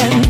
second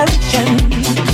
intelligent.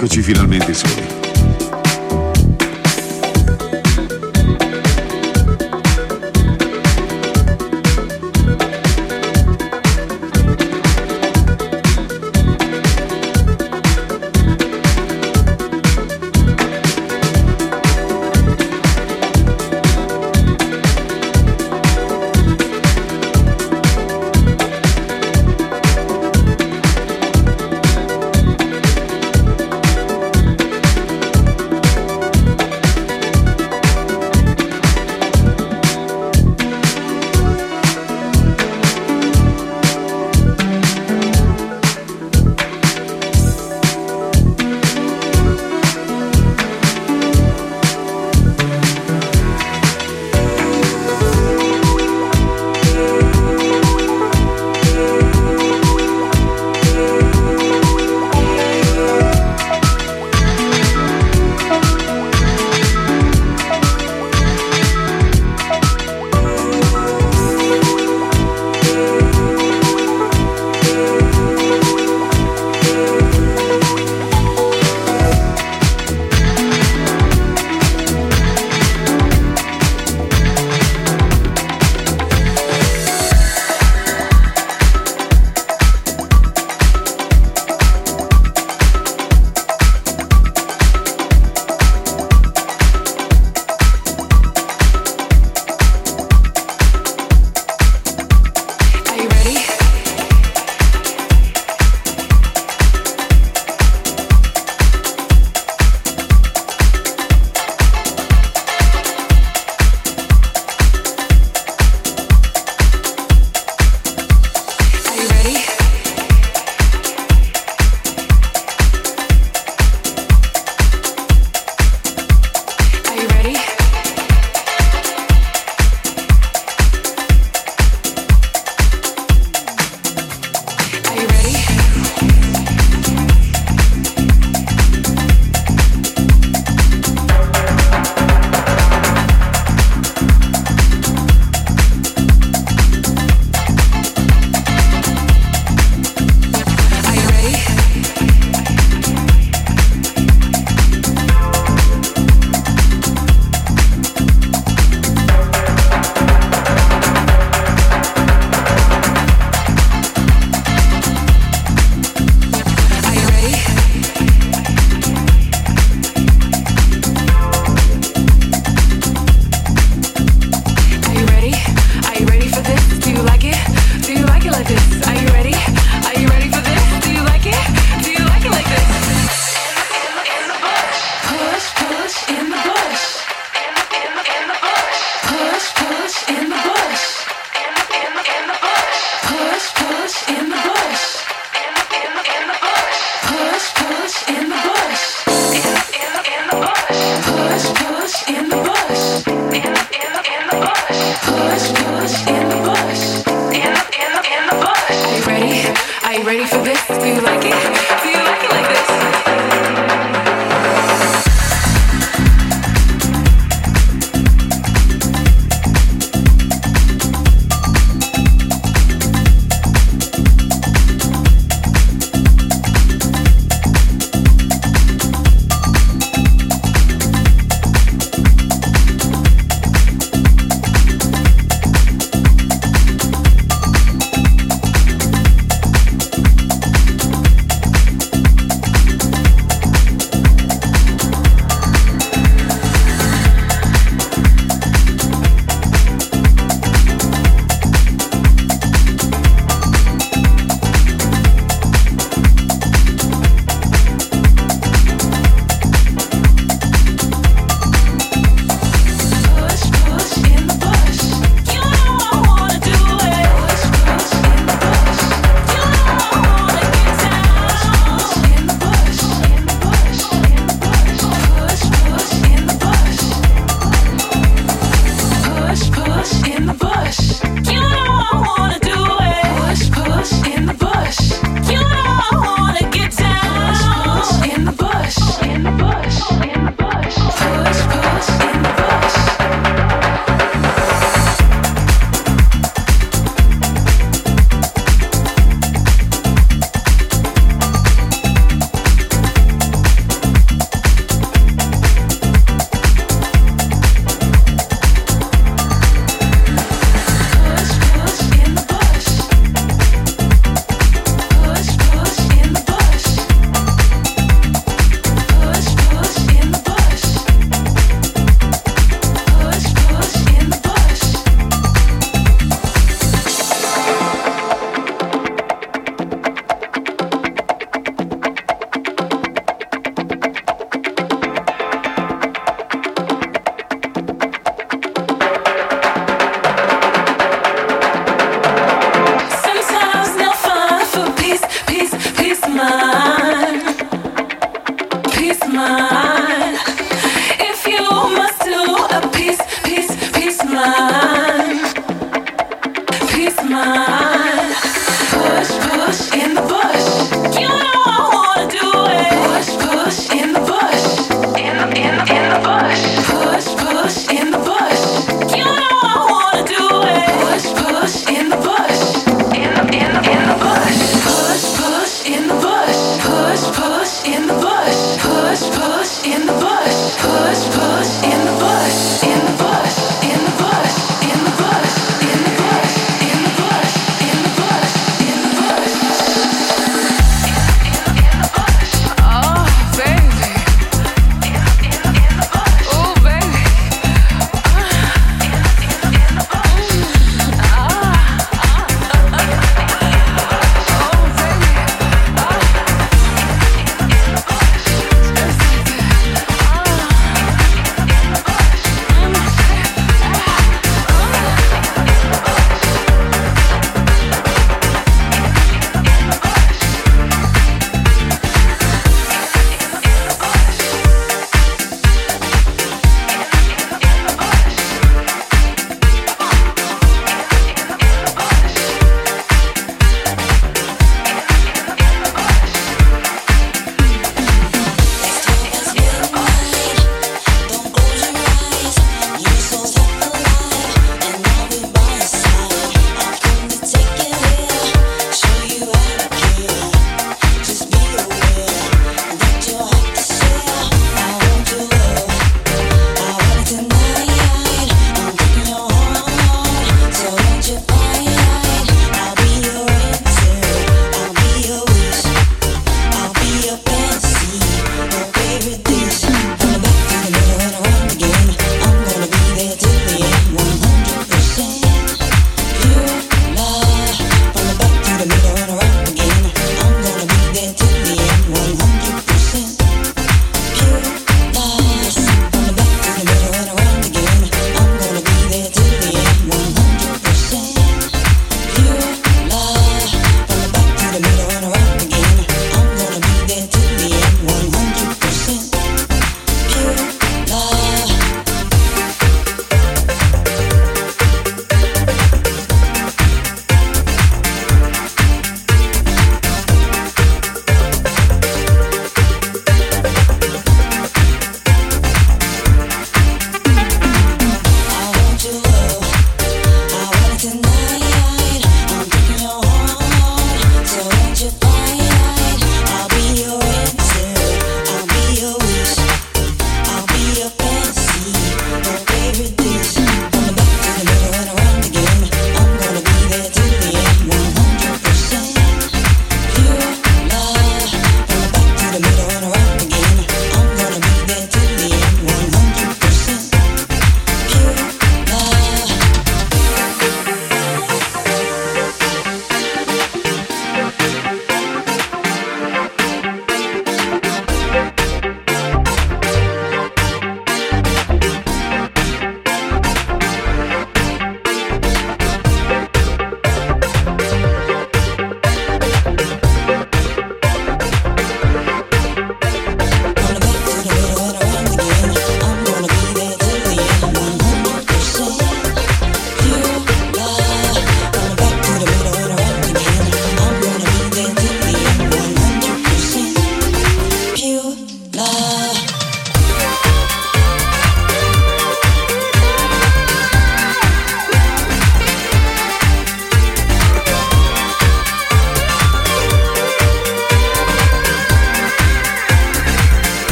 Eccoci finalmente soli.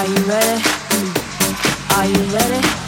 Are you ready? Are you ready?